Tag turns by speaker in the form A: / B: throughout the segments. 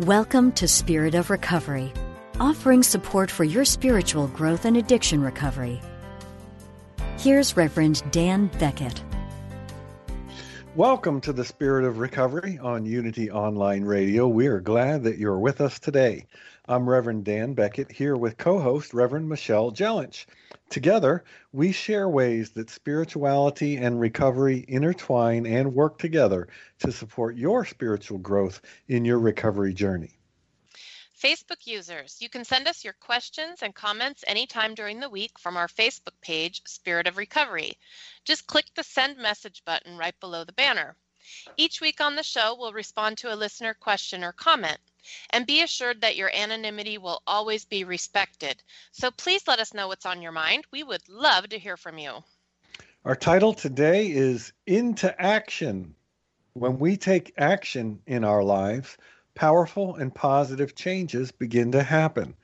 A: Welcome to Spirit of Recovery, offering support for your spiritual growth and addiction recovery. Here's Reverend Dan Beckett.
B: Welcome to the Spirit of Recovery on Unity Online Radio. We are glad that you're with us today. I'm Reverend Dan Beckett here with co host Reverend Michelle Jellinch. Together, we share ways that spirituality and recovery intertwine and work together to support your spiritual growth in your recovery journey.
C: Facebook users, you can send us your questions and comments anytime during the week from our Facebook page, Spirit of Recovery. Just click the send message button right below the banner. Each week on the show, we'll respond to a listener question or comment. And be assured that your anonymity will always be respected. So please let us know what's on your mind. We would love to hear from you.
B: Our title today is Into Action. When we take action in our lives, powerful and positive changes begin to happen.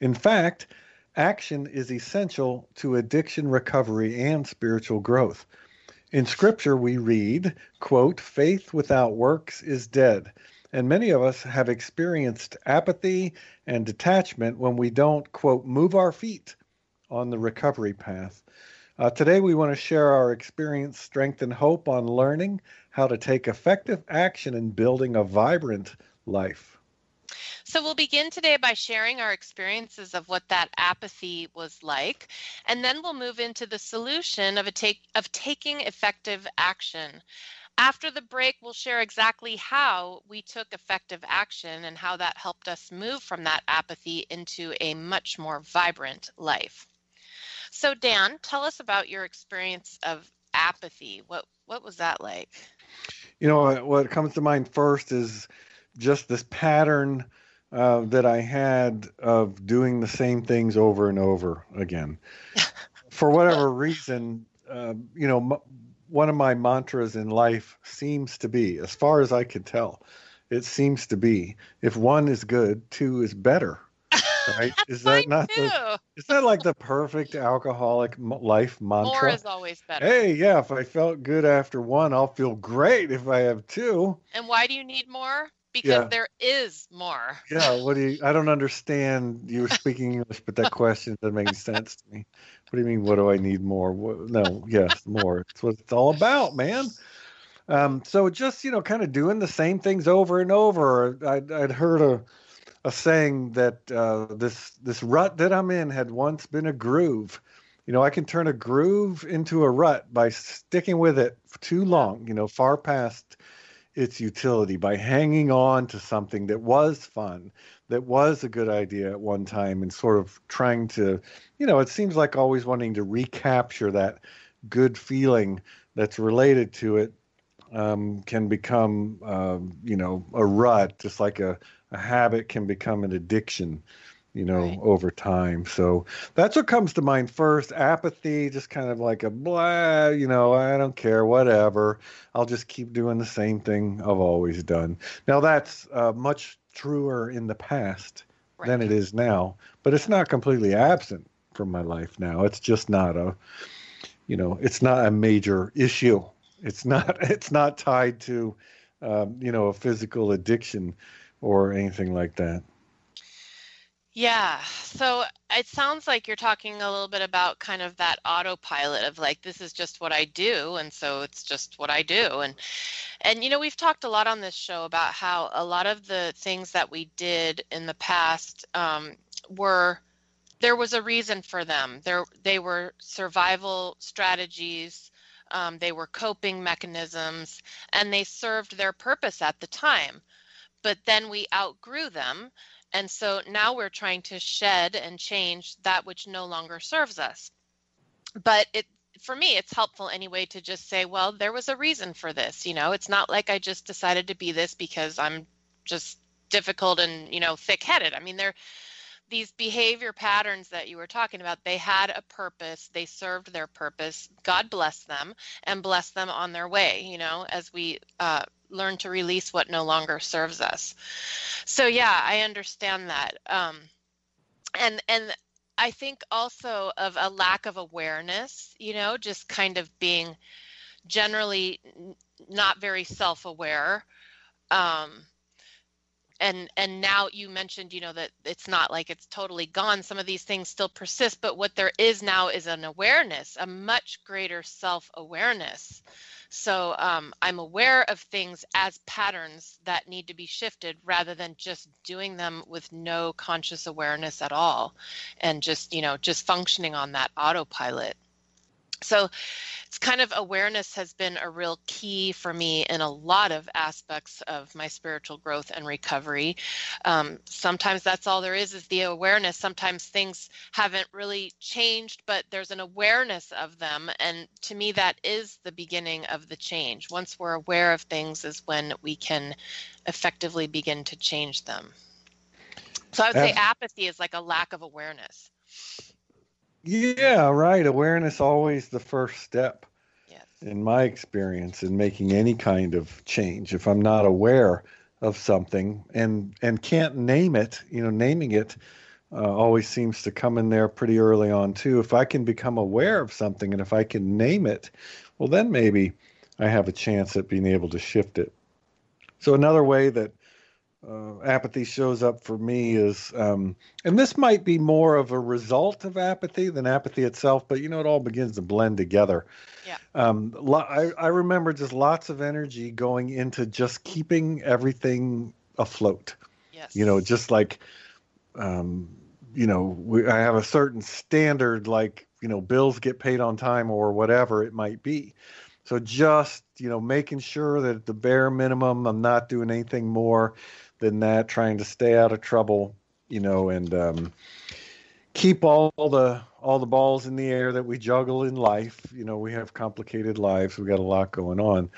B: In fact, action is essential to addiction recovery and spiritual growth. In scripture we read, quote, faith without works is dead. And many of us have experienced apathy and detachment when we don't, quote, move our feet on the recovery path. Uh, today, we want to share our experience, strength, and hope on learning how to take effective action in building a vibrant life.
C: So we'll begin today by sharing our experiences of what that apathy was like, and then we'll move into the solution of a take of taking effective action. After the break, we'll share exactly how we took effective action and how that helped us move from that apathy into a much more vibrant life. So, Dan, tell us about your experience of apathy. What what was that like?
B: You know, what comes to mind first is just this pattern uh, that I had of doing the same things over and over again. For whatever reason, uh, you know, one of my mantras in life seems to be, as far as I could tell, it seems to be if one is good, two is better. Right?
C: is that not too.
B: the, is that like the perfect alcoholic life mantra?
C: More is always better.
B: Hey, yeah, if I felt good after one, I'll feel great if I have two.
C: And why do you need more? Because yeah. there is more.
B: Yeah, what do you I don't understand you were speaking English, but that question doesn't make sense to me. What do you mean? What do I need more? What, no, yes, more. It's what it's all about, man. Um, so just you know, kind of doing the same things over and over. I'd, I'd heard a a saying that uh, this this rut that I'm in had once been a groove. You know, I can turn a groove into a rut by sticking with it too long. You know, far past its utility by hanging on to something that was fun, that was a good idea at one time, and sort of trying to, you know, it seems like always wanting to recapture that good feeling that's related to it um, can become, um, you know, a rut, just like a, a habit can become an addiction you know, right. over time. So that's what comes to mind first. Apathy, just kind of like a blah, you know, I don't care, whatever. I'll just keep doing the same thing I've always done. Now that's uh, much truer in the past right. than it is now, but it's not completely absent from my life now. It's just not a, you know, it's not a major issue. It's not. It's not tied to, um, you know, a physical addiction or anything like that.
C: Yeah. So it sounds like you're talking a little bit about kind of that autopilot of like this is just what I do and so it's just what I do and and you know we've talked a lot on this show about how a lot of the things that we did in the past um, were there was a reason for them. There they were survival strategies, um, they were coping mechanisms, and they served their purpose at the time. But then we outgrew them and so now we're trying to shed and change that which no longer serves us. But it for me it's helpful anyway to just say, well, there was a reason for this, you know. It's not like I just decided to be this because I'm just difficult and, you know, thick-headed. I mean, there these behavior patterns that you were talking about, they had a purpose, they served their purpose. God bless them and bless them on their way, you know, as we uh, learn to release what no longer serves us. So yeah, I understand that. Um, and and I think also of a lack of awareness, you know, just kind of being generally not very self-aware. Um, and and now you mentioned you know that it's not like it's totally gone some of these things still persist but what there is now is an awareness a much greater self-awareness so um, I'm aware of things as patterns that need to be shifted rather than just doing them with no conscious awareness at all and just, you know, just functioning on that autopilot. So it's kind of awareness has been a real key for me in a lot of aspects of my spiritual growth and recovery. Um, sometimes that's all there is is the awareness. Sometimes things haven't really changed, but there's an awareness of them. And to me, that is the beginning of the change. Once we're aware of things, is when we can effectively begin to change them. So I would say apathy is like a lack of awareness.
B: Yeah, right. Awareness always the first step.
C: Yes.
B: In my experience in making any kind of change. If I'm not aware of something and and can't name it, you know, naming it uh, always seems to come in there pretty early on too. If I can become aware of something and if I can name it, well then maybe I have a chance at being able to shift it. So another way that uh, apathy shows up for me is, um, and this might be more of a result of apathy than apathy itself, but you know, it all begins to blend together.
C: Yeah.
B: Um, I, I remember just lots of energy going into just keeping everything afloat.
C: Yes.
B: You know, just like, um, you know, we, I have a certain standard, like, you know, bills get paid on time or whatever it might be. So just, you know, making sure that at the bare minimum, I'm not doing anything more than that, trying to stay out of trouble, you know, and um, keep all the all the balls in the air that we juggle in life. You know, we have complicated lives. We got a lot going on,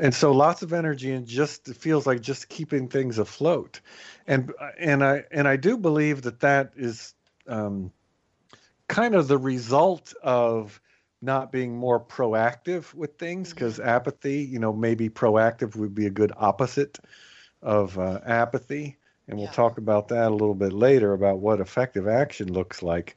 B: and so lots of energy and just it feels like just keeping things afloat. And and I and I do believe that that is um, kind of the result of not being more proactive with things because apathy you know maybe proactive would be a good opposite of uh, apathy, and we'll yeah. talk about that a little bit later about what effective action looks like.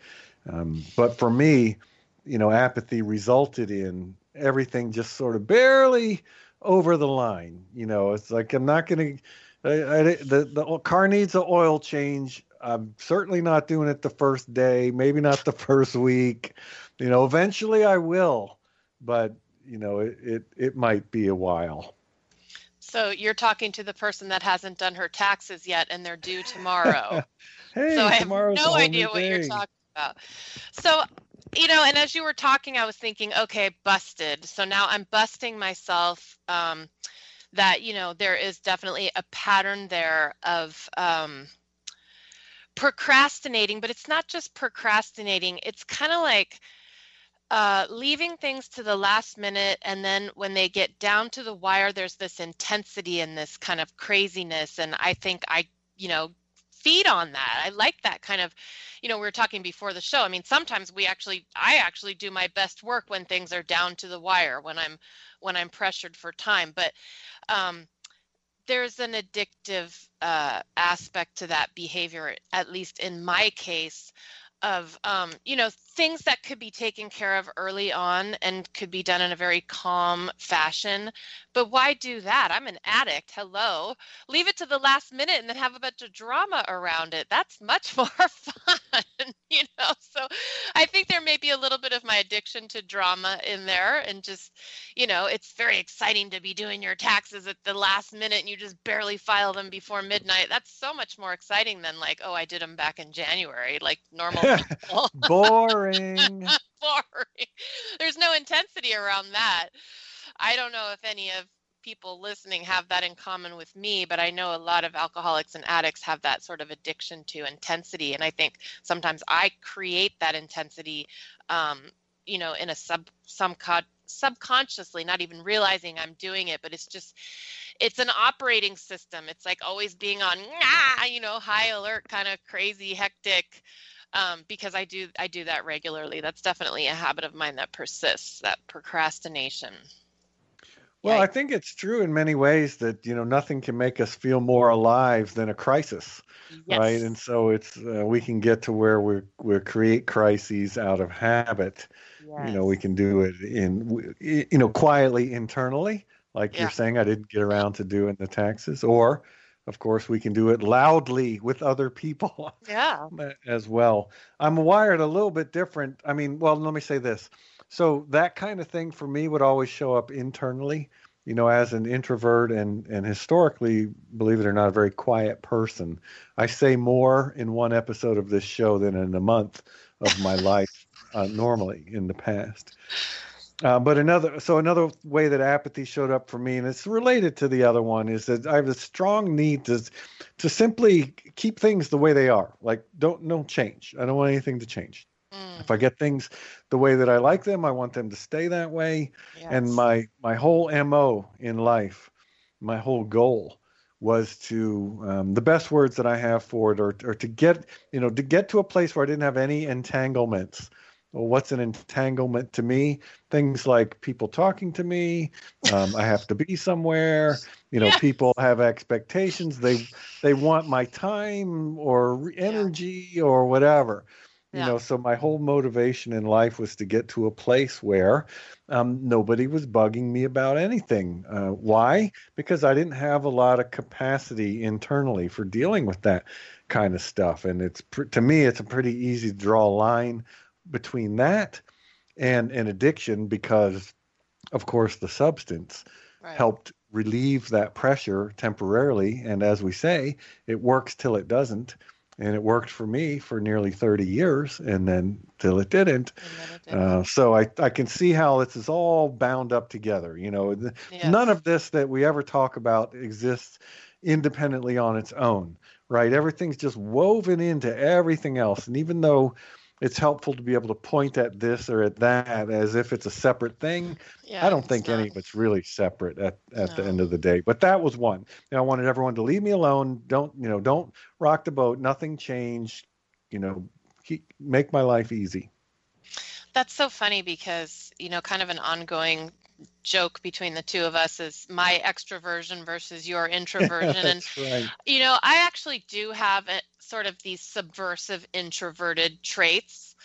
B: Um, but for me, you know, apathy resulted in everything just sort of barely over the line. You know, it's like I'm not going to. The the car needs an oil change. I'm certainly not doing it the first day, maybe not the first week. You know, eventually I will, but you know, it it, it might be a while.
C: So you're talking to the person that hasn't done her taxes yet and they're due tomorrow.
B: hey,
C: so I have
B: no
C: idea what you're talking about. So, you know, and as you were talking, I was thinking, okay, busted. So now I'm busting myself um, that, you know, there is definitely a pattern there of um, procrastinating, but it's not just procrastinating. It's kind of like, uh, leaving things to the last minute and then when they get down to the wire there's this intensity and this kind of craziness and i think i you know feed on that. I like that kind of you know we were talking before the show. I mean sometimes we actually i actually do my best work when things are down to the wire when i'm when i'm pressured for time. But um there's an addictive uh, aspect to that behavior at least in my case of um, you know things that could be taken care of early on and could be done in a very calm fashion. But why do that? I'm an addict. Hello. Leave it to the last minute and then have a bunch of drama around it. That's much more fun, you know? So I think there may be a little bit of my addiction to drama in there and just, you know, it's very exciting to be doing your taxes at the last minute and you just barely file them before midnight. That's so much more exciting than like, oh, I did them back in January, like normal people.
B: Boring.
C: Boring. There's no intensity around that. I don't know if any of people listening have that in common with me, but I know a lot of alcoholics and addicts have that sort of addiction to intensity. And I think sometimes I create that intensity, um, you know, in a sub some subconsciously, not even realizing I'm doing it, but it's just it's an operating system. It's like always being on, you know, high alert, kind of crazy, hectic um, because I do I do that regularly. That's definitely a habit of mine that persists. That procrastination.
B: Well. I think it's true in many ways that you know nothing can make us feel more alive than a crisis, yes. right? And so it's uh, we can get to where we we create crises out of habit. Yes. You know, we can do it in you know quietly internally, like yeah. you're saying. I didn't get around to doing the taxes, or of course, we can do it loudly with other people
C: yeah.
B: as well. I'm wired a little bit different. I mean, well, let me say this. So that kind of thing for me would always show up internally, you know, as an introvert and and historically, believe it or not, a very quiet person. I say more in one episode of this show than in a month of my life uh, normally in the past. Uh, but another, so another way that apathy showed up for me, and it's related to the other one, is that I have a strong need to, to simply keep things the way they are. Like don't no change. I don't want anything to change. Mm. If I get things the way that I like them, I want them to stay that way. Yes. And my my whole mo in life, my whole goal was to um, the best words that I have for it, or or to get you know to get to a place where I didn't have any entanglements well, what's an entanglement to me? Things like people talking to me. Um, I have to be somewhere. You know, yes. people have expectations. They they want my time or energy yeah. or whatever. You yeah. know, so my whole motivation in life was to get to a place where um, nobody was bugging me about anything. Uh, why? Because I didn't have a lot of capacity internally for dealing with that kind of stuff. And it's to me, it's a pretty easy to draw a line between that and an addiction because of course the substance right. helped relieve that pressure temporarily and as we say it works till it doesn't and it worked for me for nearly 30 years and then till it didn't, it didn't. Uh, so I, I can see how this is all bound up together you know yes. none of this that we ever talk about exists independently on its own right everything's just woven into everything else and even though it's helpful to be able to point at this or at that as if it's a separate thing. Yeah, I don't think not. any of it's really separate at, at no. the end of the day. But that was one. You know, I wanted everyone to leave me alone. Don't you know? Don't rock the boat. Nothing changed. You know, keep, make my life easy.
C: That's so funny because you know, kind of an ongoing joke between the two of us is my extroversion versus your introversion and right. you know i actually do have a, sort of these subversive introverted traits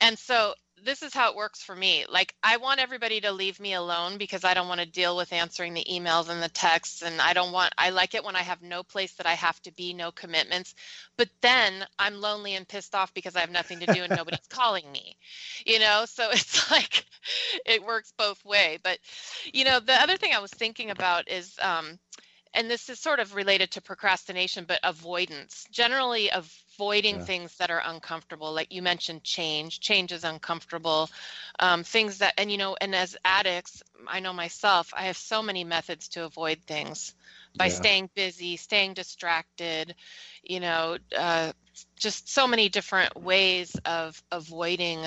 C: and so this is how it works for me. Like I want everybody to leave me alone because I don't want to deal with answering the emails and the texts and I don't want I like it when I have no place that I have to be, no commitments. But then I'm lonely and pissed off because I have nothing to do and nobody's calling me. You know, so it's like it works both way. But you know, the other thing I was thinking about is um and this is sort of related to procrastination but avoidance generally avoiding yeah. things that are uncomfortable like you mentioned change change is uncomfortable um, things that and you know and as addicts i know myself i have so many methods to avoid things by yeah. staying busy staying distracted you know uh, just so many different ways of avoiding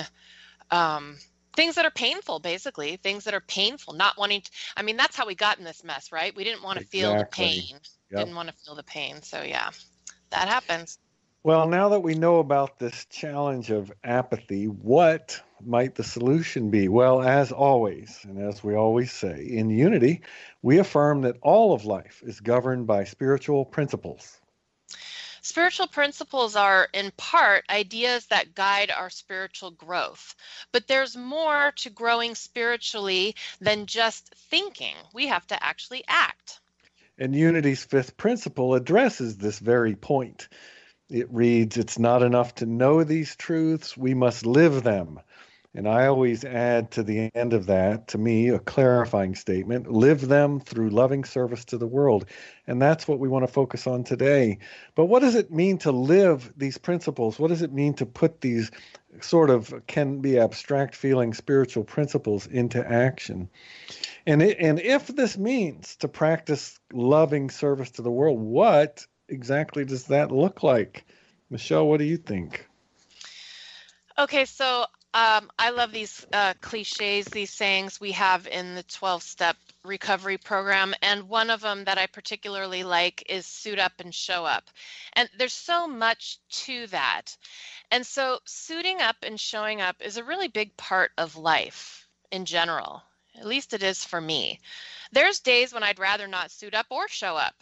C: um, things that are painful basically things that are painful not wanting to i mean that's how we got in this mess right we didn't want to exactly. feel the pain yep. didn't want to feel the pain so yeah that happens
B: well now that we know about this challenge of apathy what might the solution be well as always and as we always say in unity we affirm that all of life is governed by spiritual principles
C: Spiritual principles are, in part, ideas that guide our spiritual growth. But there's more to growing spiritually than just thinking. We have to actually act.
B: And Unity's fifth principle addresses this very point. It reads It's not enough to know these truths, we must live them. And I always add to the end of that, to me, a clarifying statement live them through loving service to the world. And that's what we want to focus on today. But what does it mean to live these principles? What does it mean to put these sort of can be abstract feeling spiritual principles into action? And, it, and if this means to practice loving service to the world, what exactly does that look like? Michelle, what do you think?
C: Okay, so um, I love these uh, cliches, these sayings we have in the 12 step recovery program. And one of them that I particularly like is suit up and show up. And there's so much to that. And so, suiting up and showing up is a really big part of life in general. At least it is for me. There's days when I'd rather not suit up or show up.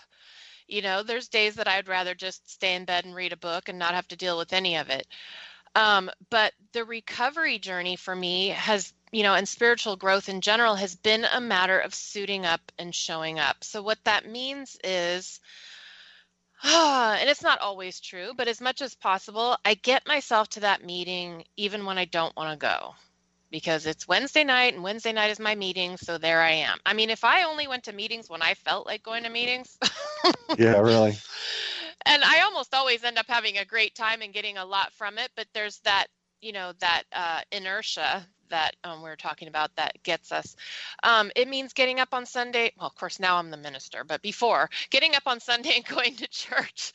C: You know, there's days that I'd rather just stay in bed and read a book and not have to deal with any of it. Um, but the recovery journey for me has, you know, and spiritual growth in general has been a matter of suiting up and showing up. So what that means is, and it's not always true, but as much as possible, I get myself to that meeting even when I don't want to go because it's Wednesday night and Wednesday night is my meeting. So there I am. I mean, if I only went to meetings when I felt like going to meetings.
B: yeah, really.
C: And I almost always end up having a great time and getting a lot from it. But there's that, you know, that uh, inertia that um, we are talking about that gets us. Um, it means getting up on Sunday. Well, of course, now I'm the minister, but before getting up on Sunday and going to church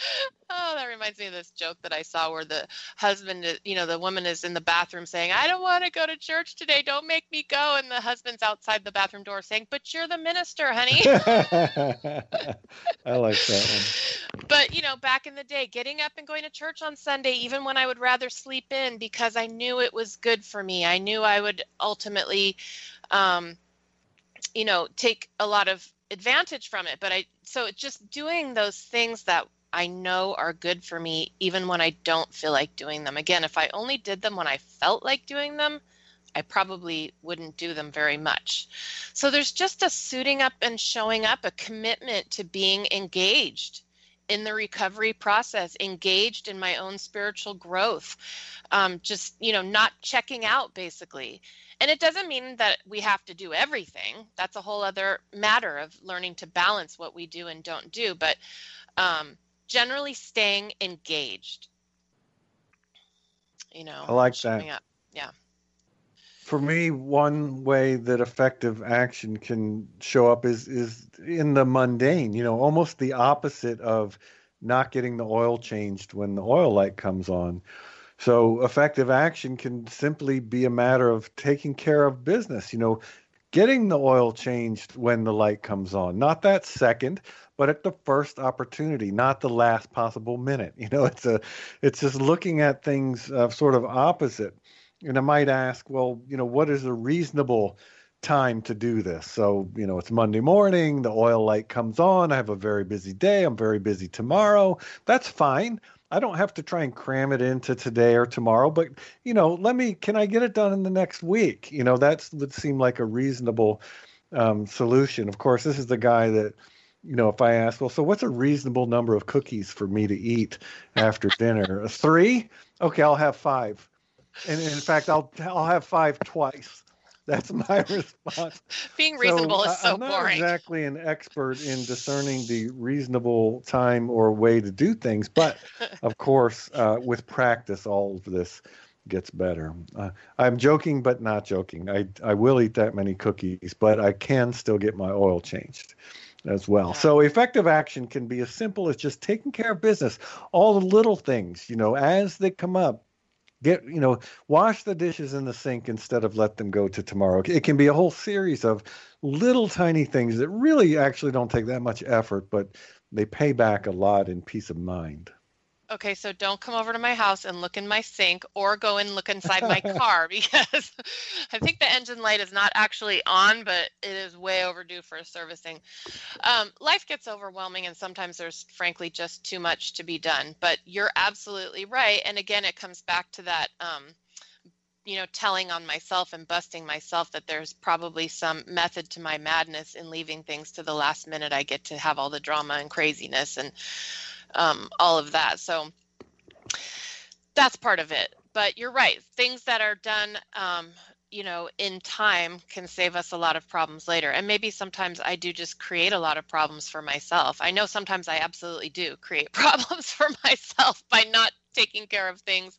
C: oh, that reminds me of this joke that I saw where the husband, you know, the woman is in the bathroom saying, I don't want to go to church today. Don't make me go. And the husband's outside the bathroom door saying, But you're the minister, honey.
B: I like that one.
C: But, you know, back in the day, getting up and going to church on Sunday, even when I would rather sleep in because I knew it was good for me, I knew I would ultimately, um, you know, take a lot of advantage from it. But I, so it's just doing those things that I know are good for me even when I don't feel like doing them. Again, if I only did them when I felt like doing them, I probably wouldn't do them very much. So there's just a suiting up and showing up, a commitment to being engaged in the recovery process, engaged in my own spiritual growth, um, just, you know, not checking out basically. And it doesn't mean that we have to do everything. That's a whole other matter of learning to balance what we do and don't do. But um, generally staying engaged. You know,
B: I like that.
C: Up. Yeah.
B: For me, one way that effective action can show up is is in the mundane. You know, almost the opposite of not getting the oil changed when the oil light comes on. So effective action can simply be a matter of taking care of business. You know, getting the oil changed when the light comes on, not that second, but at the first opportunity, not the last possible minute. You know, it's a, it's just looking at things uh, sort of opposite. And I might ask, well, you know, what is a reasonable time to do this? So, you know, it's Monday morning, the oil light comes on, I have a very busy day, I'm very busy tomorrow. That's fine. I don't have to try and cram it into today or tomorrow, but you know, let me. Can I get it done in the next week? You know, that would seem like a reasonable um, solution. Of course, this is the guy that you know, if I ask, well, so what's a reasonable number of cookies for me to eat after dinner? Three? Okay, I'll have five. And in fact, I'll I'll have five twice. That's my response.
C: Being reasonable
B: so,
C: is so
B: I'm not
C: boring.
B: exactly an expert in discerning the reasonable time or way to do things, but of course, uh, with practice, all of this gets better. Uh, I'm joking, but not joking. I I will eat that many cookies, but I can still get my oil changed as well. So effective action can be as simple as just taking care of business, all the little things, you know, as they come up. Get, you know, wash the dishes in the sink instead of let them go to tomorrow. It can be a whole series of little tiny things that really actually don't take that much effort, but they pay back a lot in peace of mind.
C: Okay, so don't come over to my house and look in my sink or go and look inside my car because I think the engine light is not actually on, but it is way overdue for servicing. Um, life gets overwhelming, and sometimes there's frankly just too much to be done. But you're absolutely right. And again, it comes back to that. Um, you know, telling on myself and busting myself that there's probably some method to my madness in leaving things to the last minute. I get to have all the drama and craziness and um, all of that. So that's part of it. But you're right. Things that are done, um, you know, in time can save us a lot of problems later. And maybe sometimes I do just create a lot of problems for myself. I know sometimes I absolutely do create problems for myself by not taking care of things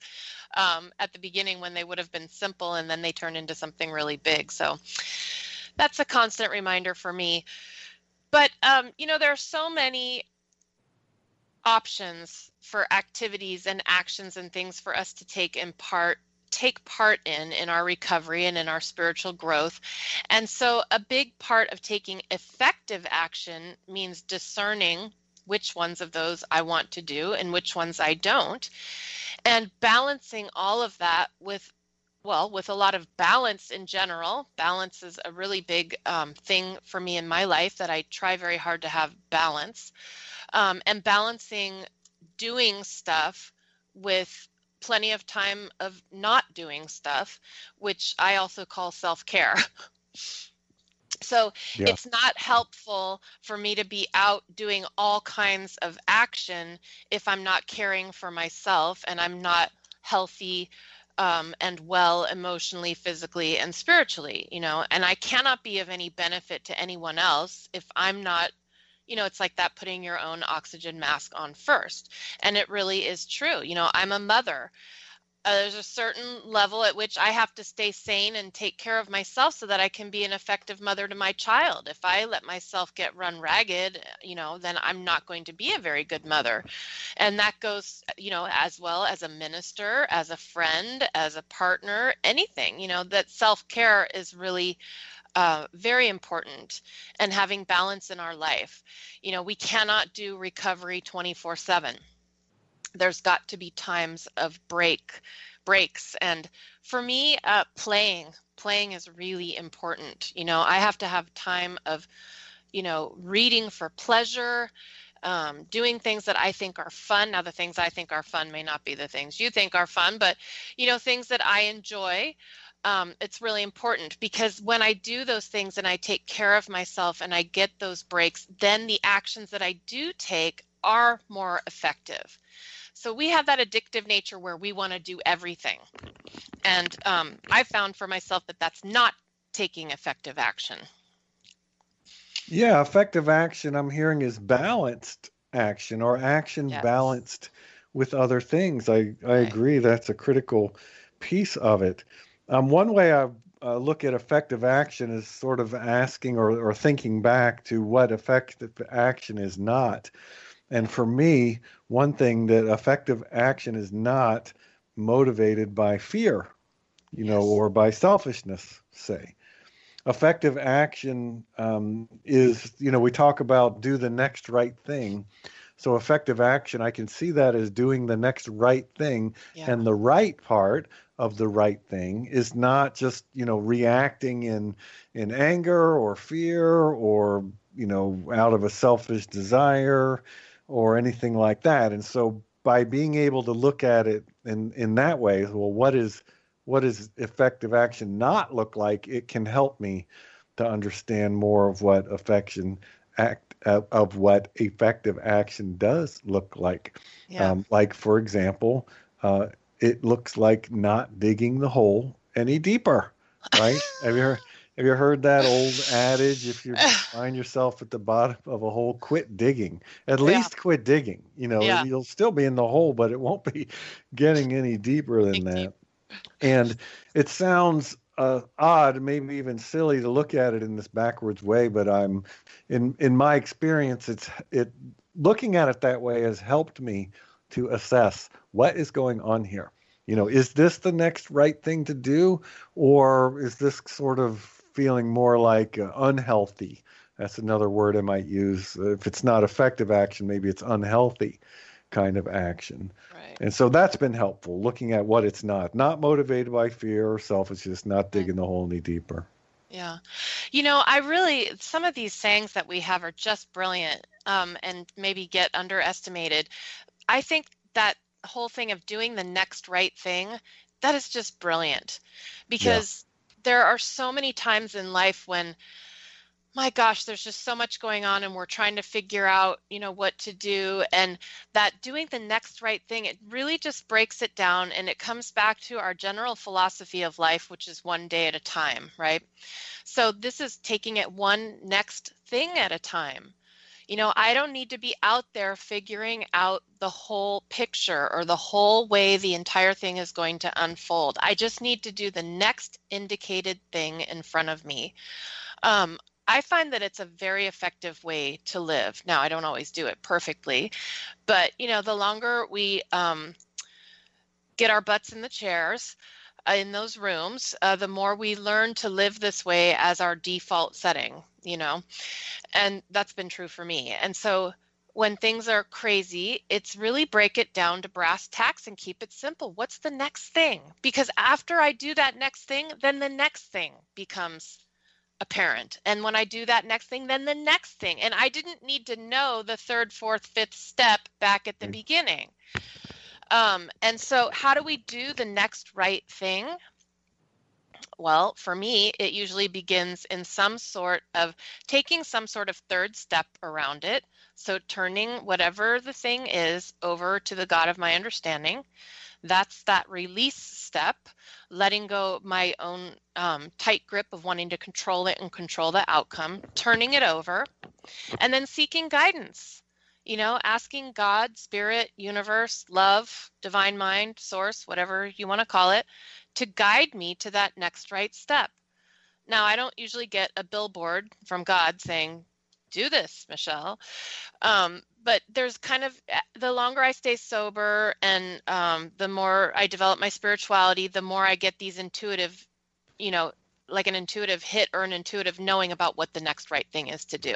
C: um, at the beginning when they would have been simple and then they turn into something really big. So that's a constant reminder for me. But, um, you know, there are so many options for activities and actions and things for us to take in part take part in in our recovery and in our spiritual growth. And so a big part of taking effective action means discerning which ones of those I want to do and which ones I don't. And balancing all of that with well, with a lot of balance in general. Balance is a really big um, thing for me in my life that I try very hard to have balance um, and balancing doing stuff with plenty of time of not doing stuff, which I also call self care. so yeah. it's not helpful for me to be out doing all kinds of action if I'm not caring for myself and I'm not healthy um, and well emotionally, physically, and spiritually, you know, and I cannot be of any benefit to anyone else if I'm not you know, it's like that putting your own oxygen mask on first. And it really is true. You know, I'm a mother. Uh, there's a certain level at which I have to stay sane and take care of myself so that I can be an effective mother to my child. If I let myself get run ragged, you know, then I'm not going to be a very good mother. And that goes, you know, as well as a minister, as a friend, as a partner, anything, you know, that self care is really uh, very important and having balance in our life. You know, we cannot do recovery 24 7. There's got to be times of break, breaks. And for me, uh, playing, playing is really important. You know, I have to have time of, you know, reading for pleasure, um, doing things that I think are fun. Now, the things I think are fun may not be the things you think are fun, but, you know, things that I enjoy um, it's really important because when I do those things and I take care of myself and I get those breaks, then the actions that I do take are more effective. So we have that addictive nature where we want to do everything. And um, I found for myself that that's not taking effective action.
B: Yeah, effective action I'm hearing is balanced action or action yes. balanced with other things. I, I right. agree that's a critical piece of it. Um, one way I uh, look at effective action is sort of asking or, or thinking back to what effective action is not. And for me, one thing that effective action is not motivated by fear, you yes. know, or by selfishness, say. Effective action um, is, you know, we talk about do the next right thing. So effective action, I can see that as doing the next right thing. Yeah. And the right part of the right thing is not just you know reacting in in anger or fear or you know out of a selfish desire or anything like that and so by being able to look at it in in that way well what is what does effective action not look like it can help me to understand more of what affection act uh, of what effective action does look like yeah. um, like for example uh, it looks like not digging the hole any deeper, right? have you heard, have you heard that old adage? If you find yourself at the bottom of a hole, quit digging. At yeah. least quit digging. You know, yeah. you'll still be in the hole, but it won't be getting any deeper than that. And it sounds uh, odd, maybe even silly to look at it in this backwards way, but I'm in in my experience, it's it looking at it that way has helped me to assess what is going on here. You know, is this the next right thing to do, or is this sort of feeling more like uh, unhealthy? That's another word I might use. If it's not effective action, maybe it's unhealthy. kind of action.
C: Right.
B: And so that's been helpful, looking at what it's not. Not motivated by fear or selfishness, not digging the hole any deeper.
C: Yeah. You know, I really, some of these sayings that we have are just brilliant um, and maybe get underestimated. I think that whole thing of doing the next right thing, that is just brilliant because there are so many times in life when my gosh there's just so much going on and we're trying to figure out you know what to do. And that doing the next right thing it really just breaks it down and it comes back to our general philosophy of life which is one day at a time right? So this is taking it one next thing at a time you know i don't need to be out there figuring out the whole picture or the whole way the entire thing is going to unfold i just need to do the next indicated thing in front of me um, I find that it's a very effective way to live. Now, I don't always do it perfectly, but you know, the longer we um, get our butts in the chairs uh, in those rooms, uh, the more we learn to live this way as our default setting. You know, and that's been true for me. And so, when things are crazy, it's really break it down to brass tacks and keep it simple. What's the next thing? Because after I do that next thing, then the next thing becomes apparent. And when I do that next thing, then the next thing. And I didn't need to know the third, fourth, fifth step back at the
B: Mm.
C: beginning. Um, and so, how do we do the next right thing? Well, for me, it usually begins in some sort of taking some sort of third step around it. So, turning whatever the thing is over to the God of my understanding. That's that release step, letting go my own um, tight grip of wanting to control it and control the outcome, turning it over, and then seeking guidance. You know, asking God, spirit, universe, love, divine mind, source, whatever you want to call it, to guide me to that next right step. Now, I don't usually get a billboard from God saying, do this, Michelle. Um, but there's kind of eh, the longer I stay sober and um, the more I develop my spirituality, the more I get these intuitive, you know, like an intuitive hit or an intuitive knowing about what the next right thing is to do.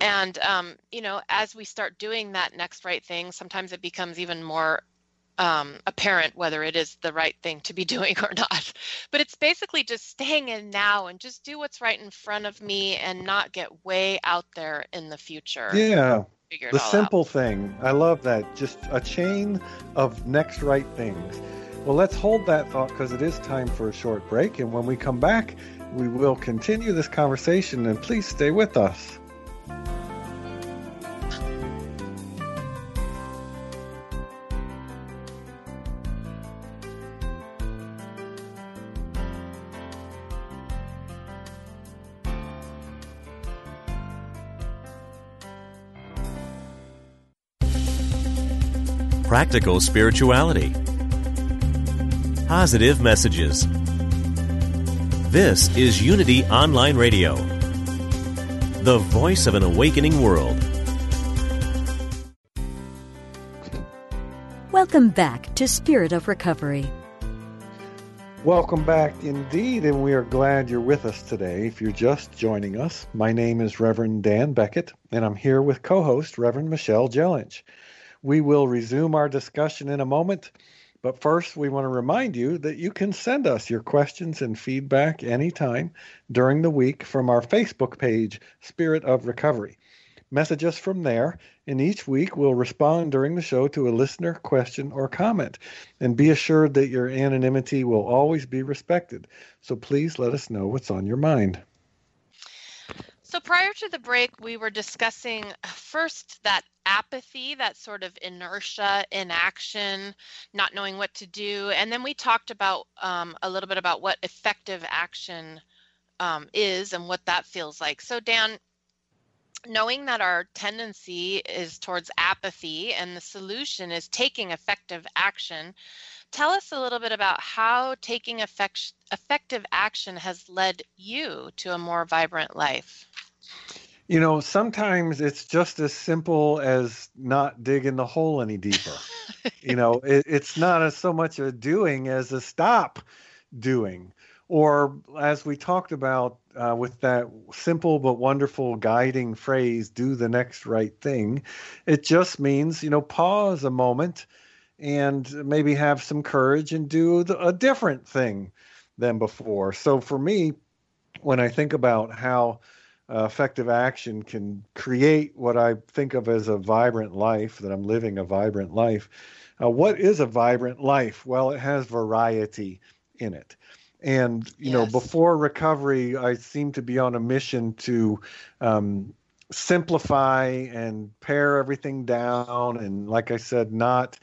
C: And, um, you know, as we start doing that next right thing, sometimes it becomes even more um, apparent whether it is the right thing to be doing or not. But it's basically just staying in now and just do what's right in front of me and not get way out there in the future.
B: Yeah. The
C: all out.
B: simple thing. I love that. Just a chain of next right things. Well, let's hold that thought because it is time for a short break. And when we come back, we will continue this conversation. And please stay with us.
D: Practical spirituality, positive messages. This is Unity Online Radio, the voice of an awakening world.
A: Welcome back to Spirit of Recovery.
B: Welcome back indeed, and we are glad you're with us today. If you're just joining us, my name is Reverend Dan Beckett, and I'm here with co host Reverend Michelle Jellinch. We will resume our discussion in a moment, but first, we want to remind you that you can send us your questions and feedback anytime during the week from our Facebook page, Spirit of Recovery. Message us from there, and each week we'll respond during the show to a listener question or comment. And be assured that your anonymity will always be respected. So please let us know what's on your mind.
C: So prior to the break, we were discussing uh, first that apathy, that sort of inertia, inaction, not knowing what to do, and then we talked about um, a little bit about what effective action um, is and what that feels like. So Dan, knowing that our tendency is towards apathy and the solution is taking effective action, tell us a little bit about how taking effect- effective action has led you to a more vibrant life.
B: You know, sometimes it's just as simple as not digging the hole any deeper. you know, it, it's not as so much a doing as a stop doing. Or as we talked about uh, with that simple but wonderful guiding phrase, do the next right thing, it just means, you know, pause a moment and maybe have some courage and do a different thing than before. So for me, when I think about how uh, effective action can create what I think of as a vibrant life, that I'm living a vibrant life. Uh, what is a vibrant life? Well, it has variety in it. And, you yes. know, before recovery, I seem to be on a mission to um, simplify and pare everything down. And, like I said, not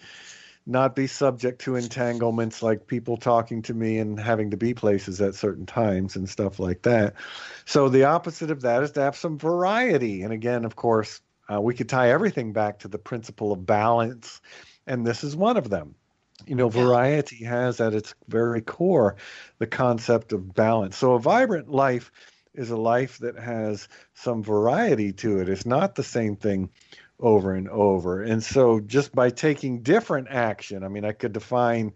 B: not be subject to entanglements like people talking to me and having to be places at certain times and stuff like that. So the opposite of that is to have some variety. And again, of course, uh, we could tie everything back to the principle of balance, and this is one of them. You know, variety has at its very core the concept of balance. So a vibrant life is a life that has some variety to it. It's not the same thing over and over. And so just by taking different action, I mean, I could define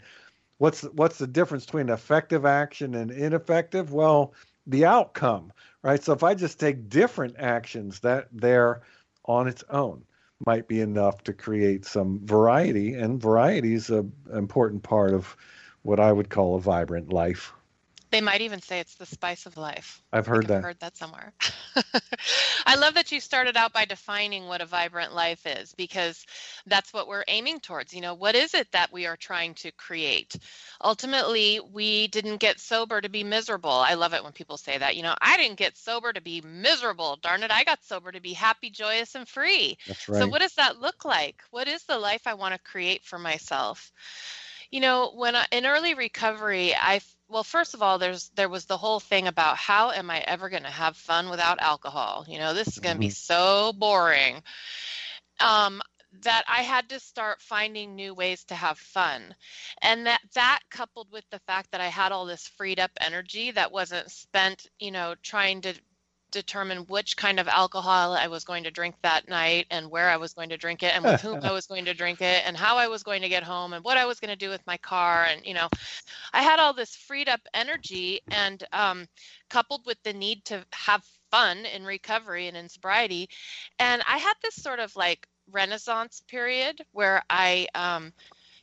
B: what's what's the difference between effective action and ineffective? Well, the outcome, right? So if I just take different actions, that there on its own might be enough to create some variety, and variety is an important part of what I would call a vibrant life.
C: They might even say it's the spice of life.
B: I've heard that.
C: I've heard that somewhere. I love that you started out by defining what a vibrant life is because that's what we're aiming towards. You know, what is it that we are trying to create? Ultimately, we didn't get sober to be miserable. I love it when people say that. You know, I didn't get sober to be miserable. Darn it, I got sober to be happy, joyous, and free.
B: That's right.
C: So, what does that look like? What is the life I want to create for myself? You know, when I, in early recovery, I well first of all there's there was the whole thing about how am i ever going to have fun without alcohol? You know this is going to mm-hmm. be so boring. Um that i had to start finding new ways to have fun. And that that coupled with the fact that i had all this freed up energy that wasn't spent you know trying to determine which kind of alcohol I was going to drink that night and where I was going to drink it and with whom I was going to drink it and how I was going to get home and what I was going to do with my car and you know I had all this freed up energy and um, coupled with the need to have fun in recovery and in sobriety and I had this sort of like renaissance period where I um,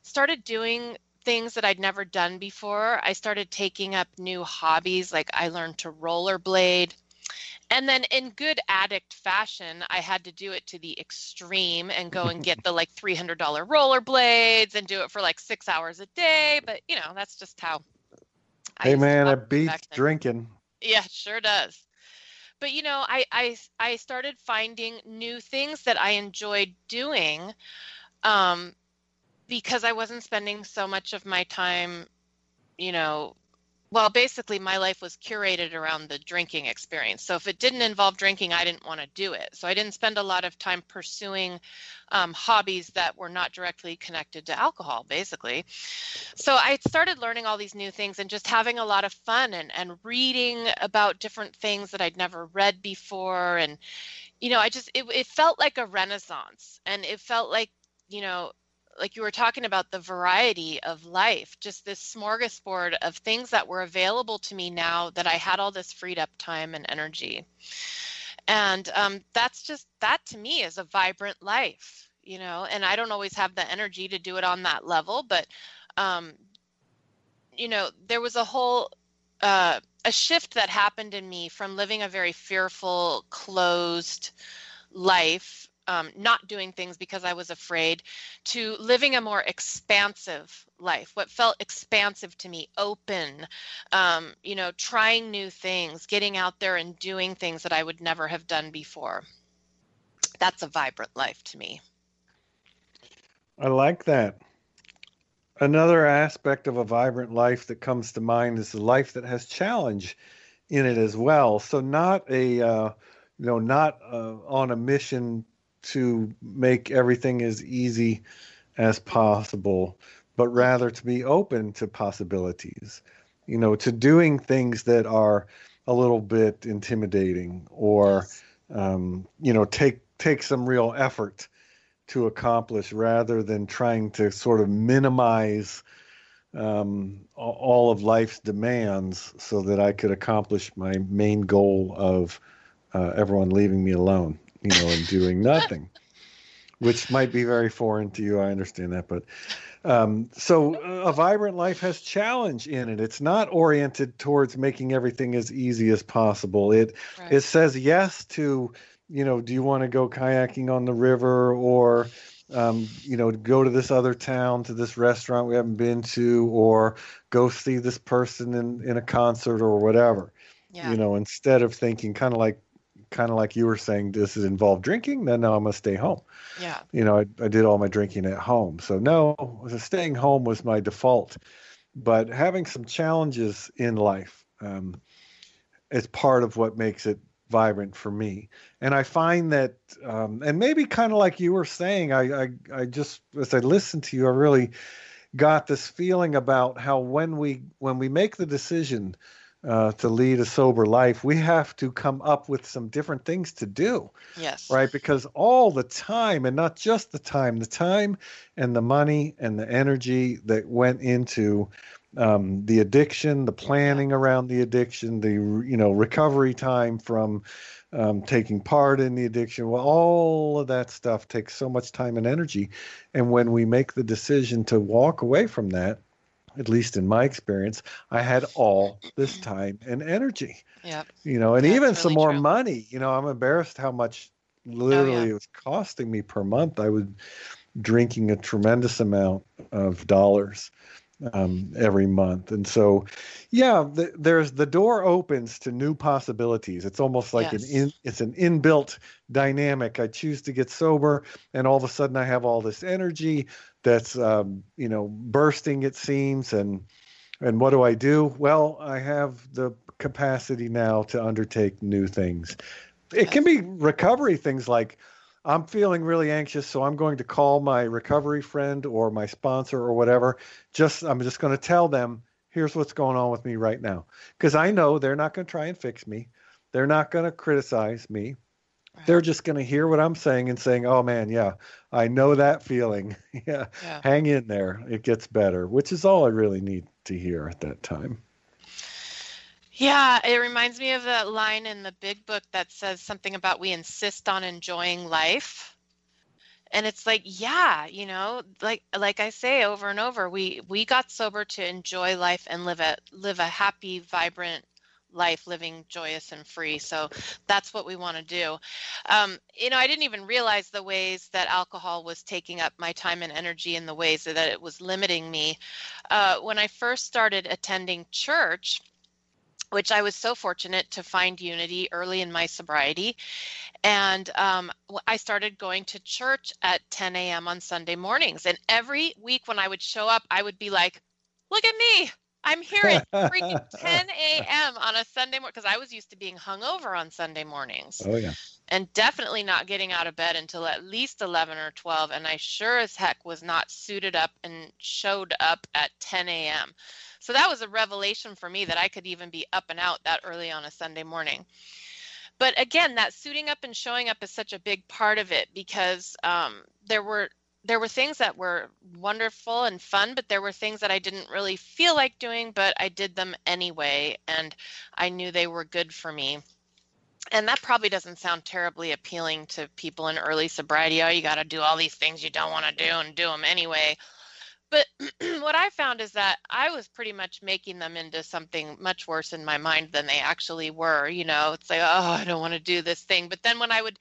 C: started doing things that I'd never done before. I started taking up new hobbies like I learned to rollerblade and then in good addict fashion i had to do it to the extreme and go and get the like $300 rollerblades and do it for like six hours a day. But you know that's just how
B: I hey man it beats drinking.
C: Yeah sure does. But you know I, I i started finding new things that i enjoyed doing um because i wasn't spending so much of my time you know well, basically, my life was curated around the drinking experience. So if it didn't involve drinking, I didn't want to do it. So I didn't spend a lot of time pursuing um, hobbies that were not directly connected to alcohol, basically. So I started learning all these new things and just having a lot of fun and, and reading about different things that I'd never read before. And, you know, I just, it, it felt like a renaissance. And it felt like, you know, like you were talking about the variety of life, just this smorgasbord of things that were available to me now that I had all this freed up time and energy. And um, that's just, that to me is a vibrant life, you know, and I don't always have the energy to do it on that level, but, um, you know, there was a whole, uh, a shift that happened in me from living a very fearful, closed life um, not doing things because I was afraid, to living a more expansive life, what felt expansive to me, open, um, you know, trying new things, getting out there and doing things that I would never have done before. That's a vibrant life to me.
B: I like that. Another aspect of a vibrant life that comes to mind is a life that has challenge in it as well. So not a uh, you know not uh, on a mission to make everything as easy as possible, but rather to be open to possibilities, you know, to doing things that are a little bit intimidating or, um, you know, take take some real effort to accomplish rather than trying to sort of minimize um, all of life's demands so that I could accomplish my main goal of uh, everyone leaving me alone, you know, and doing nothing, which might be very foreign to you. I understand that, but um, so a vibrant life has challenge in it. It's not oriented towards making everything as easy as possible. It right. it says yes to, you know, do you want to go kayaking on the river or um, you know, go to this other town, to this restaurant we haven't been to, or go see this person in, in a concert or whatever. Yeah. You know, instead of thinking kind of like, kind of like you were saying, this is involved drinking? Then no, I'm gonna stay home.
C: Yeah.
B: You know, I, I did all my drinking at home, so no, staying home was my default. But having some challenges in life um, is part of what makes it vibrant for me. And I find that, um, and maybe kind of like you were saying, I, I, I just as I listened to you, I really got this feeling about how when we when we make the decision uh, to lead a sober life, we have to come up with some different things to do.
C: Yes.
B: Right? Because all the time, and not just the time, the time and the money and the energy that went into um, the addiction, the planning around the addiction, the you know recovery time from um, taking part in the addiction. Well, all of that stuff takes so much time and energy, and when we make the decision to walk away from that, at least in my experience, I had all this time and energy.
C: Yeah.
B: You know, and That's even some more true. money. You know, I'm embarrassed how much literally oh, yeah. it was costing me per month. I was drinking a tremendous amount of dollars um, every month. And so, yeah, the, there's the door opens to new possibilities. It's almost like yes. an in, it's an inbuilt dynamic. I choose to get sober, and all of a sudden I have all this energy that's um, you know bursting. It seems, and and what do I do? Well, I have the capacity now to undertake new things. It can be recovery things like I'm feeling really anxious, so I'm going to call my recovery friend or my sponsor or whatever. Just I'm just going to tell them, here's what's going on with me right now, because I know they're not going to try and fix me. They're not going to criticize me. They're just going to hear what I'm saying and saying, "Oh man, yeah, I know that feeling. yeah, yeah, hang in there. It gets better," which is all I really need to hear at that time.
C: Yeah, it reminds me of that line in the big book that says something about we insist on enjoying life. And it's like, yeah, you know, like like I say over and over, we we got sober to enjoy life and live a live a happy, vibrant life, living joyous and free. So that's what we want to do. Um, you know, I didn't even realize the ways that alcohol was taking up my time and energy in the ways that it was limiting me. Uh, when I first started attending church, which I was so fortunate to find unity early in my sobriety. And um, I started going to church at 10 a.m. on Sunday mornings. And every week when I would show up, I would be like, look at me. I'm here at freaking 10 a.m. on a Sunday morning because I was used to being hungover on Sunday mornings.
B: Oh, yeah.
C: And definitely not getting out of bed until at least 11 or 12. And I sure as heck was not suited up and showed up at 10 a.m. So that was a revelation for me that I could even be up and out that early on a Sunday morning. But again, that suiting up and showing up is such a big part of it because um, there were there were things that were wonderful and fun, but there were things that I didn't really feel like doing, but I did them anyway, and I knew they were good for me. And that probably doesn't sound terribly appealing to people in early sobriety. Oh, you got to do all these things you don't want to do and do them anyway. But what I found is that I was pretty much making them into something much worse in my mind than they actually were. You know, it's like, oh, I don't want to do this thing. But then when I would,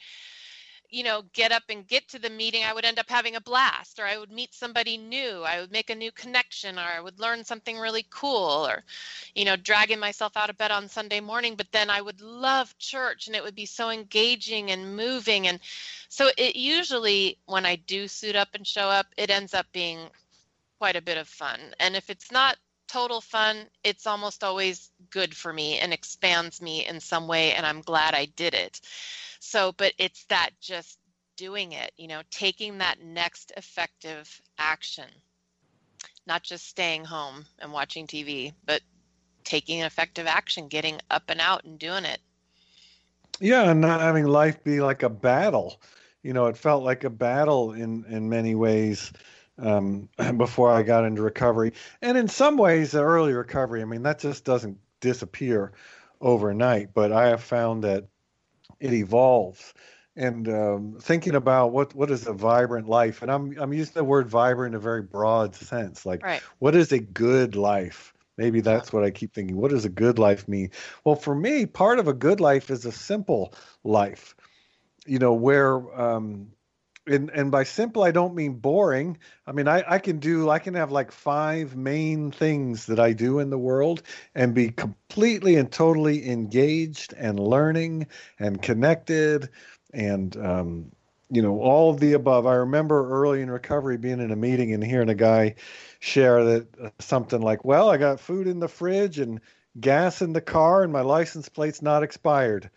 C: you know, get up and get to the meeting, I would end up having a blast, or I would meet somebody new, I would make a new connection, or I would learn something really cool, or, you know, dragging myself out of bed on Sunday morning. But then I would love church and it would be so engaging and moving. And so it usually, when I do suit up and show up, it ends up being quite a bit of fun. And if it's not total fun, it's almost always good for me and expands me in some way. And I'm glad I did it. So, but it's that just doing it, you know, taking that next effective action, not just staying home and watching TV, but taking effective action, getting up and out and doing it.
B: Yeah, and not having life be like a battle. You know, it felt like a battle in in many ways um, before I got into recovery. And in some ways, the early recovery, I mean, that just doesn't disappear overnight. But I have found that it evolves. And um, thinking about what what is a vibrant life, and I'm I'm using the word vibrant in a very broad sense. Like,
C: right.
B: what is a good life? Maybe that's what I keep thinking. What does a good life mean? Well, for me, part of a good life is a simple life. You know, where um, and and by simple I don't mean boring. I mean I, I can do I can have like five main things that I do in the world and be completely and totally engaged and learning and connected and um, you know all of the above. I remember early in recovery being in a meeting and hearing a guy share that uh, something like, "Well, I got food in the fridge and gas in the car and my license plate's not expired."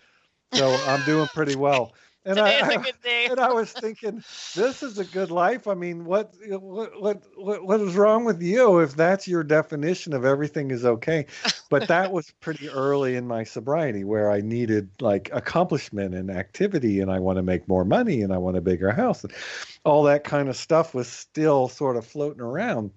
B: So I'm doing pretty well. And
C: Today's
B: I,
C: a good day.
B: and I was thinking, this is a good life. I mean, what, what, what, what, what is wrong with you if that's your definition of everything is okay? But that was pretty early in my sobriety where I needed like accomplishment and activity, and I want to make more money, and I want a bigger house, and all that kind of stuff was still sort of floating around.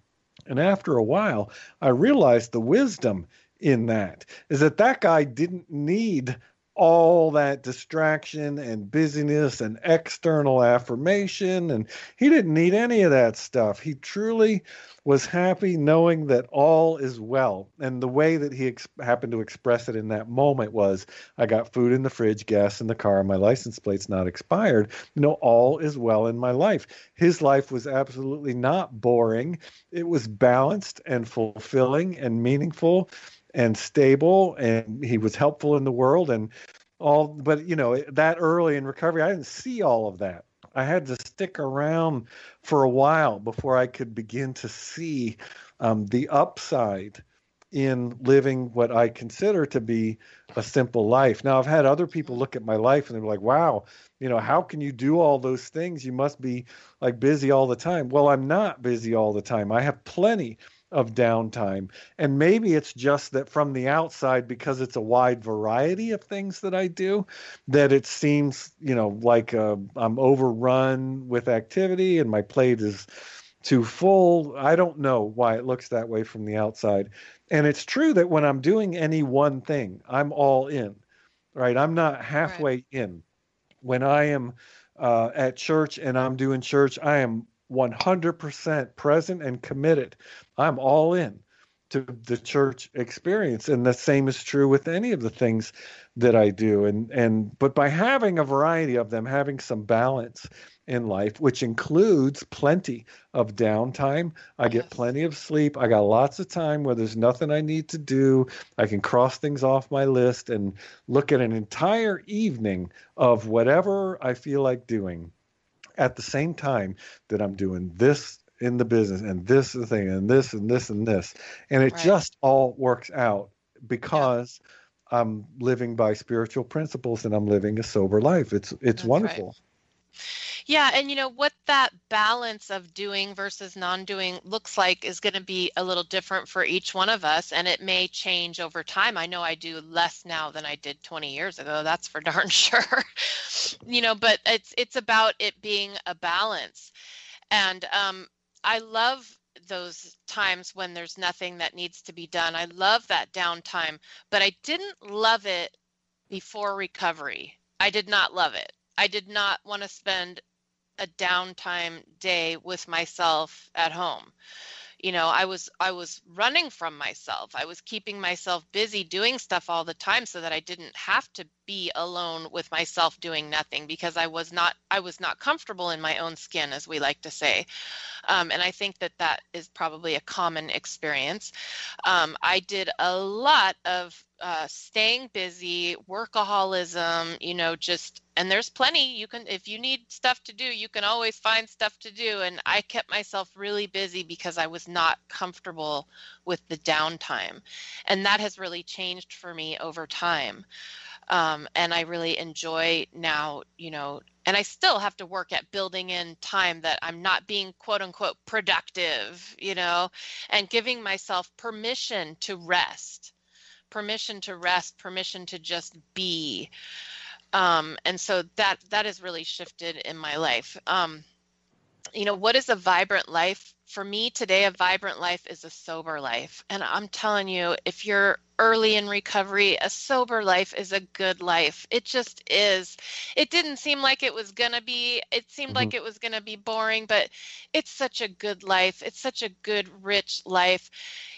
B: And after a while, I realized the wisdom in that is that that guy didn't need all that distraction and busyness and external affirmation. And he didn't need any of that stuff. He truly was happy knowing that all is well. And the way that he ex- happened to express it in that moment was I got food in the fridge, gas in the car, my license plate's not expired. You know, all is well in my life. His life was absolutely not boring, it was balanced and fulfilling and meaningful and stable and he was helpful in the world and all but you know that early in recovery i didn't see all of that. I had to stick around for a while before i could begin to see um, the upside in living what i consider to be a simple life. Now i've had other people look at my life and they're like wow you know how can you do all those things? You must be like busy all the time. Well i'm not busy all the time. I have plenty of downtime. And maybe it's just that from the outside, because it's a wide variety of things that I do, that it seems, you know, like uh, I'm overrun with activity and my plate is too full. I don't know why it looks that way from the outside. And it's true that when I'm doing any one thing, I'm all in, right? I'm not halfway right. in. When I am uh, at church and I'm doing church, I am 100% present and committed. I'm all in to the church experience. And the same is true with any of the things that I do. And and but by having a variety of them having some balance in life which includes plenty of downtime I get plenty of sleep. I got lots of time where there's nothing I need to do. I can cross things off my list and look at an entire evening of whatever I feel like doing at the same time that I'm doing this in the business and this the thing and this and this and this and it right. just all works out because yeah. i'm living by spiritual principles and i'm living a sober life it's it's That's wonderful right.
C: Yeah, and you know what that balance of doing versus non-doing looks like is going to be a little different for each one of us and it may change over time. I know I do less now than I did 20 years ago, that's for darn sure. you know, but it's it's about it being a balance. And um I love those times when there's nothing that needs to be done. I love that downtime, but I didn't love it before recovery. I did not love it. I did not want to spend a downtime day with myself at home. You know i was i was running from myself. I was keeping myself busy doing stuff all the time so that i didn't have to be alone with myself doing nothing because i was not i was not comfortable in my own skin as we like to say. Um, and i think that that is probably a common experience. Um, i did a lot of uh, staying busy, workaholism, you know, just, and there's plenty you can, if you need stuff to do, you can always find stuff to do. And I kept myself really busy because I was not comfortable with the downtime. And that has really changed for me over time. Um, and I really enjoy now, you know, and I still have to work at building in time that I'm not being quote unquote productive, you know, and giving myself permission to rest permission to rest, permission to just be. Um, and so that that has really shifted in my life. Um, you know, what is a vibrant life? For me today, a vibrant life is a sober life. And I'm telling you, if you're early in recovery, a sober life is a good life. It just is. It didn't seem like it was going to be, it seemed mm-hmm. like it was going to be boring, but it's such a good life. It's such a good, rich life.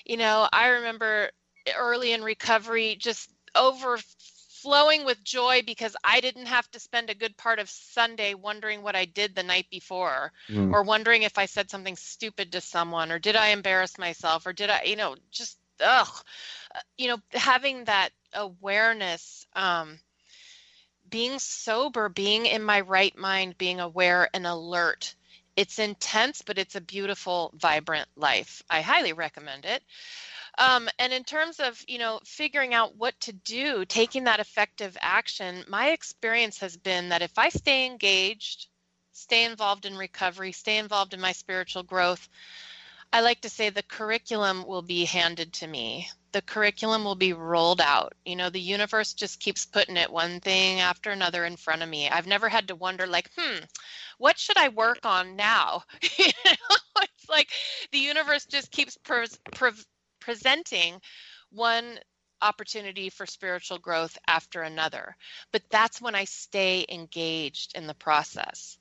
C: You know, I remember early in recovery just overflowing with joy because I didn't have to spend a good part of Sunday wondering what I did the night before mm. or wondering if I said something stupid to someone or did I embarrass myself or did I, you know, just, ugh, uh, you know, having that awareness, um, being sober, being in my right mind, being aware and alert. It's intense, but it's a beautiful, vibrant life. I highly recommend it. Um, and in terms of, you know, figuring out what to do, taking that effective action, my experience has been that if I stay engaged, stay involved in recovery, stay involved in my spiritual growth, I like to say the curriculum will be handed to me. The curriculum will be rolled out. You know, the universe just keeps putting it one thing after another in front of me. I've never had to wonder, like, hmm, what should I work on now? you know, it's like the universe just keeps presenting one opportunity for spiritual growth after another. But that's when I stay engaged in the process.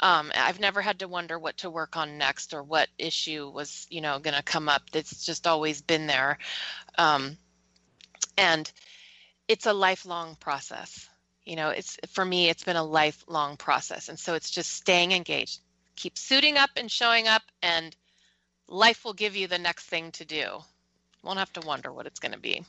C: Um, I've never had to wonder what to work on next or what issue was, you know, going to come up. It's just always been there. Um, and it's a lifelong process. You know, it's for me, it's been a lifelong process. And so it's just staying engaged, keep suiting up and showing up, and life will give you the next thing to do. You won't have to wonder what it's going to be.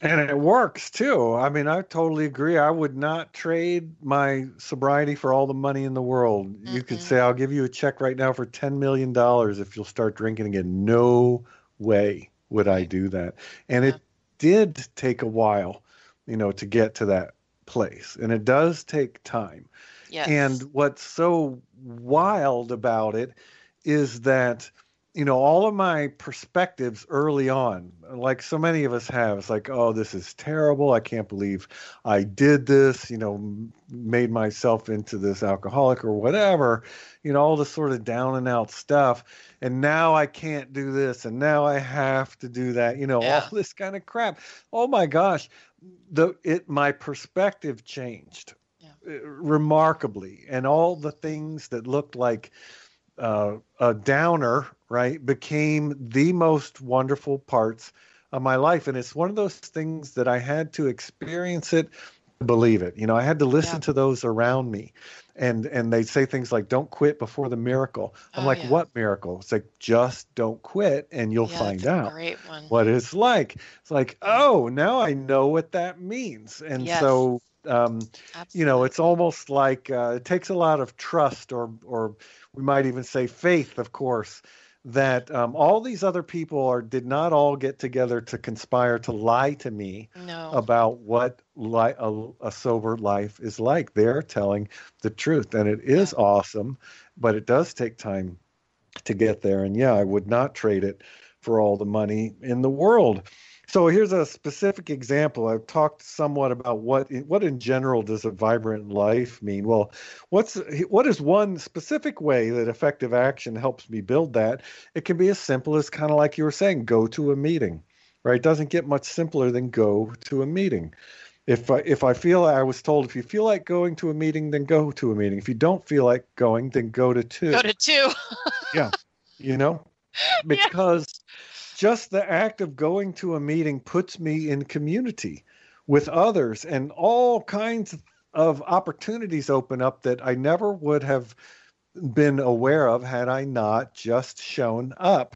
B: And it works too. I mean, I totally agree. I would not trade my sobriety for all the money in the world. Mm-hmm. You could say, I'll give you a check right now for $10 million if you'll start drinking again. No way would I do that. And yeah. it did take a while, you know, to get to that place. And it does take time.
C: Yes.
B: And what's so wild about it is that you know, all of my perspectives early on, like so many of us have, it's like, oh, this is terrible. I can't believe I did this, you know, made myself into this alcoholic or whatever, you know, all this sort of down and out stuff. And now I can't do this. And now I have to do that, you know, yeah. all this kind of crap. Oh my gosh. The, it, my perspective changed yeah. Uh, remarkably. And all the things that looked like, uh, a downer, right, became the most wonderful parts of my life. And it's one of those things that I had to experience it to believe it. You know, I had to listen yeah. to those around me. And and they say things like, "Don't quit before the miracle." I'm oh, like, yeah. "What miracle?" It's like, "Just don't quit, and you'll yeah, find out what it's like." It's like, "Oh, now I know what that means." And yes. so, um, you know, it's almost like uh, it takes a lot of trust, or or we might even say faith, of course, that um, all these other people are did not all get together to conspire to lie to me
C: no.
B: about what li- a, a, sober life is like. They're telling the truth, and it is yeah. awesome, but it does take time to get there. And yeah, I would not trade it for all the money in the world. So here's a specific example. I've talked somewhat about what what in general does a vibrant life mean. Well, what's what is one specific way that effective action helps me build that? It can be as simple as kind of like you were saying, go to a meeting. Right? It doesn't get much simpler than go to a meeting. If I, if I feel I was told if you feel like going to a meeting, then go to a meeting. If you don't feel like going, then go to two.
C: Go to two.
B: yeah, you know, because just the act of going to a meeting puts me in community with others and all kinds of opportunities open up that I never would have been aware of had I not just shown up.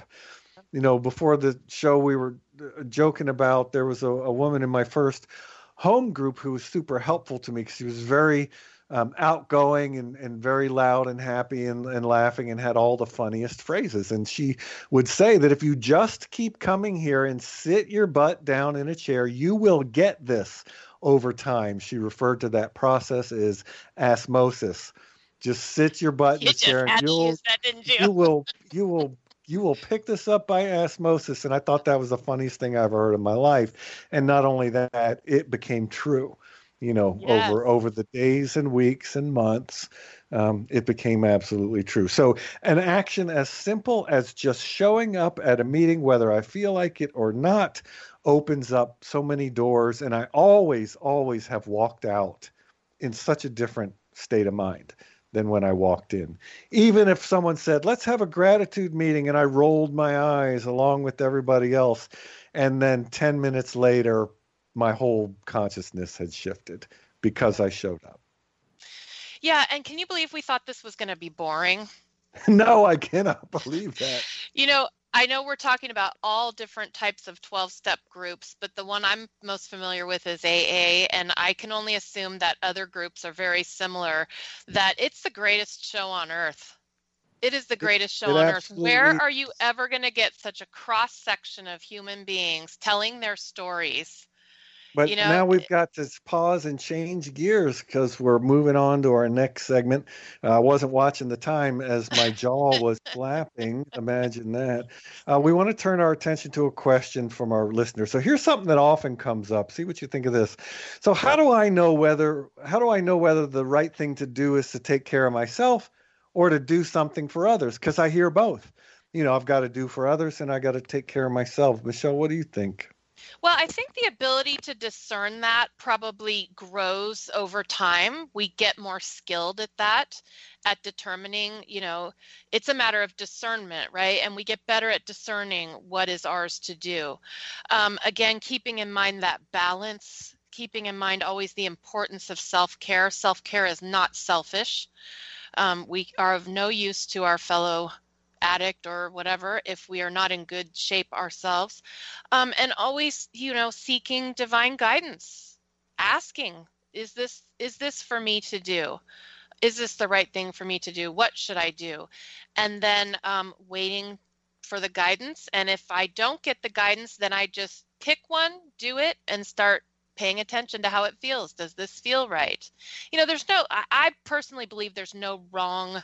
B: You know, before the show, we were uh, joking about there was a, a woman in my first home group who was super helpful to me because she was very um, outgoing and, and very loud and happy and, and laughing and had all the funniest phrases. And she would say that if you just keep coming here and sit your butt down in a chair, you will get this over time. She referred to that process as osmosis. Just sit your butt in a chair and you'll, that, you? you will you will you will pick this up by osmosis. And I thought that was the funniest thing I ever heard in my life. And not only that, it became true you know,
C: Yes.
B: over over the days and weeks and months, um, it became absolutely true. So, an action as simple as just showing up at a meeting, whether I feel like it or not, opens up so many doors. And I always, always have walked out in such a different state of mind than when I walked in. Even if someone said, let's have a gratitude meeting, and I rolled my eyes along with everybody else. And then 10 minutes later, my whole consciousness had shifted because I showed up.
C: Yeah, and can you believe we thought this was going to be boring?
B: no, I cannot believe that.
C: You know, I know we're talking about all different types of 12 step groups, but the one I'm most familiar with is AA, and I can only assume that other groups are very similar, that it's the greatest show on earth. It is the greatest show
B: it
C: on earth. Where are you ever going to get such a cross section of human beings telling their stories?
B: But
C: You know,
B: now we've got to pause and change gears because we're moving on to our next segment. Uh, I wasn't watching the time as my jaw was flapping. Imagine that. Uh, we want to turn our attention to a question from our listener. So here's something that often comes up. See what you think of this. So how do I know whether how do I know whether the right thing to do is to take care of myself or to do something for others? Because I hear both. You know, I've got to do for others and I got to take care of myself. Michelle, what do you think?
C: Well, I think the ability to discern that probably grows over time. We get more skilled at that, at determining, you know, it's a matter of discernment, right? And we get better at discerning what is ours to do. Um, again, keeping in mind that balance, keeping in mind always the importance of self care. Self care is not selfish. Um, we are of no use to our fellow addict or whatever if we are not in good shape ourselves. Um, and always you know seeking divine guidance asking is this is this for me to do? Is this the right thing for me to do? What should i do? And then um, waiting for the guidance. And if i don't get the guidance then i just pick one do it and start paying attention to how it feels. Does this feel right? You know there's no i, I personally believe there's no wrong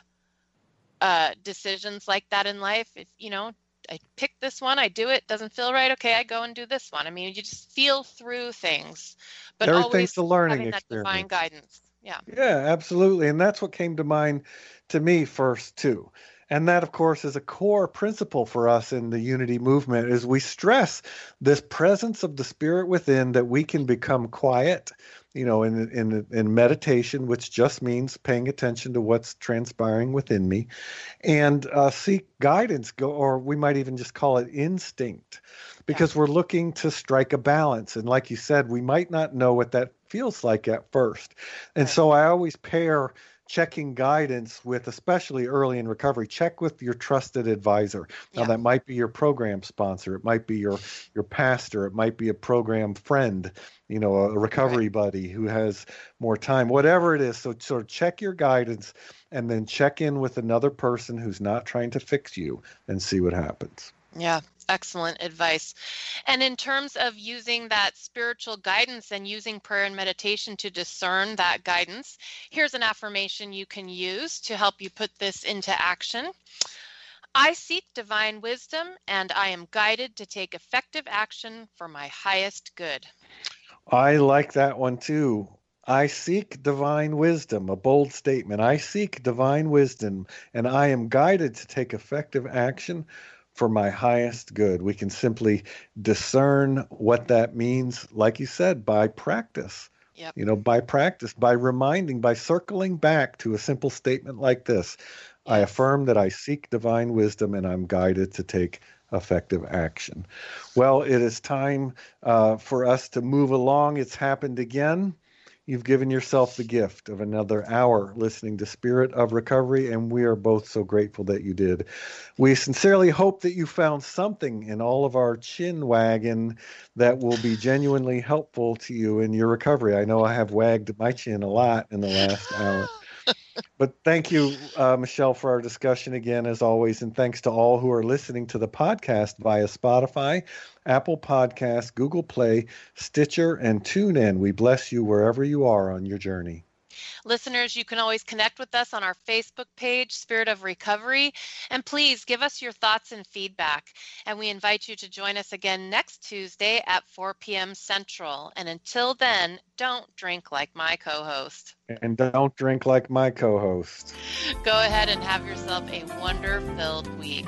C: uh, decisions like that in life. If you know, I pick this one, I do it, doesn't feel right. Okay, I go and do this one. I mean, you just feel through things, but
B: Everything's
C: always
B: a learning
C: having that divine
B: experience.
C: guidance. Yeah.
B: Yeah, absolutely. And that's what came to mind to me first too. And that of course is a core principle for us in the unity movement is we stress this presence of the spirit within that we can become quiet, you know, in in in meditation, which just means paying attention to what's transpiring within me. And uh, seek guidance go or we might even just call it instinct because we're looking to strike a balance. And like you said we might not know what that feels like at first. And
C: Right.
B: so i always pair checking guidance with especially early in recovery check with your trusted advisor. Now
C: Yeah.
B: that might be your program sponsor. It might be your your pastor. It might be a program friend you know a recovery buddy who has more time whatever it is. So sort of check your guidance and then check in with another person who's not trying to fix you and see what happens.
C: Yeah, excellent advice. And in terms of using that spiritual guidance and using prayer and meditation to discern that guidance, here's an affirmation you can use to help you put this into action. I seek divine wisdom and I am guided to take effective action for my highest good.
B: I like that one too. I seek divine wisdom, a bold statement. I seek divine wisdom, and I am guided to take effective action for my highest good. We can simply discern what that means, like you said, by practice.
C: Yep.
B: You know, by practice, by reminding, by circling back to a simple statement like this I affirm that I seek divine wisdom and I'm guided to take effective action. Well, it is time uh, for us to move along. It's happened again. You've given yourself the gift of another hour listening to Spirit of Recovery, and we are both so grateful that you did. We sincerely hope that you found something in all of our chin wagging that will be genuinely helpful to you in your recovery. I know I have wagged my chin a lot in the last hour. But thank you, uh, Michelle, for our discussion again, as always. And thanks to all who are listening to the podcast via Spotify, Apple Podcasts, Google Play, Stitcher, and TuneIn. We bless you wherever you are on your journey.
C: Listeners, you can always connect with us on our Facebook page, Spirit of Recovery, and please give us your thoughts and feedback. And we invite you to join us again next Tuesday at 4 p.m. Central. And until then, don't drink like my co host.
B: And don't drink like my co host.
C: Go ahead and have yourself a wonder filled week.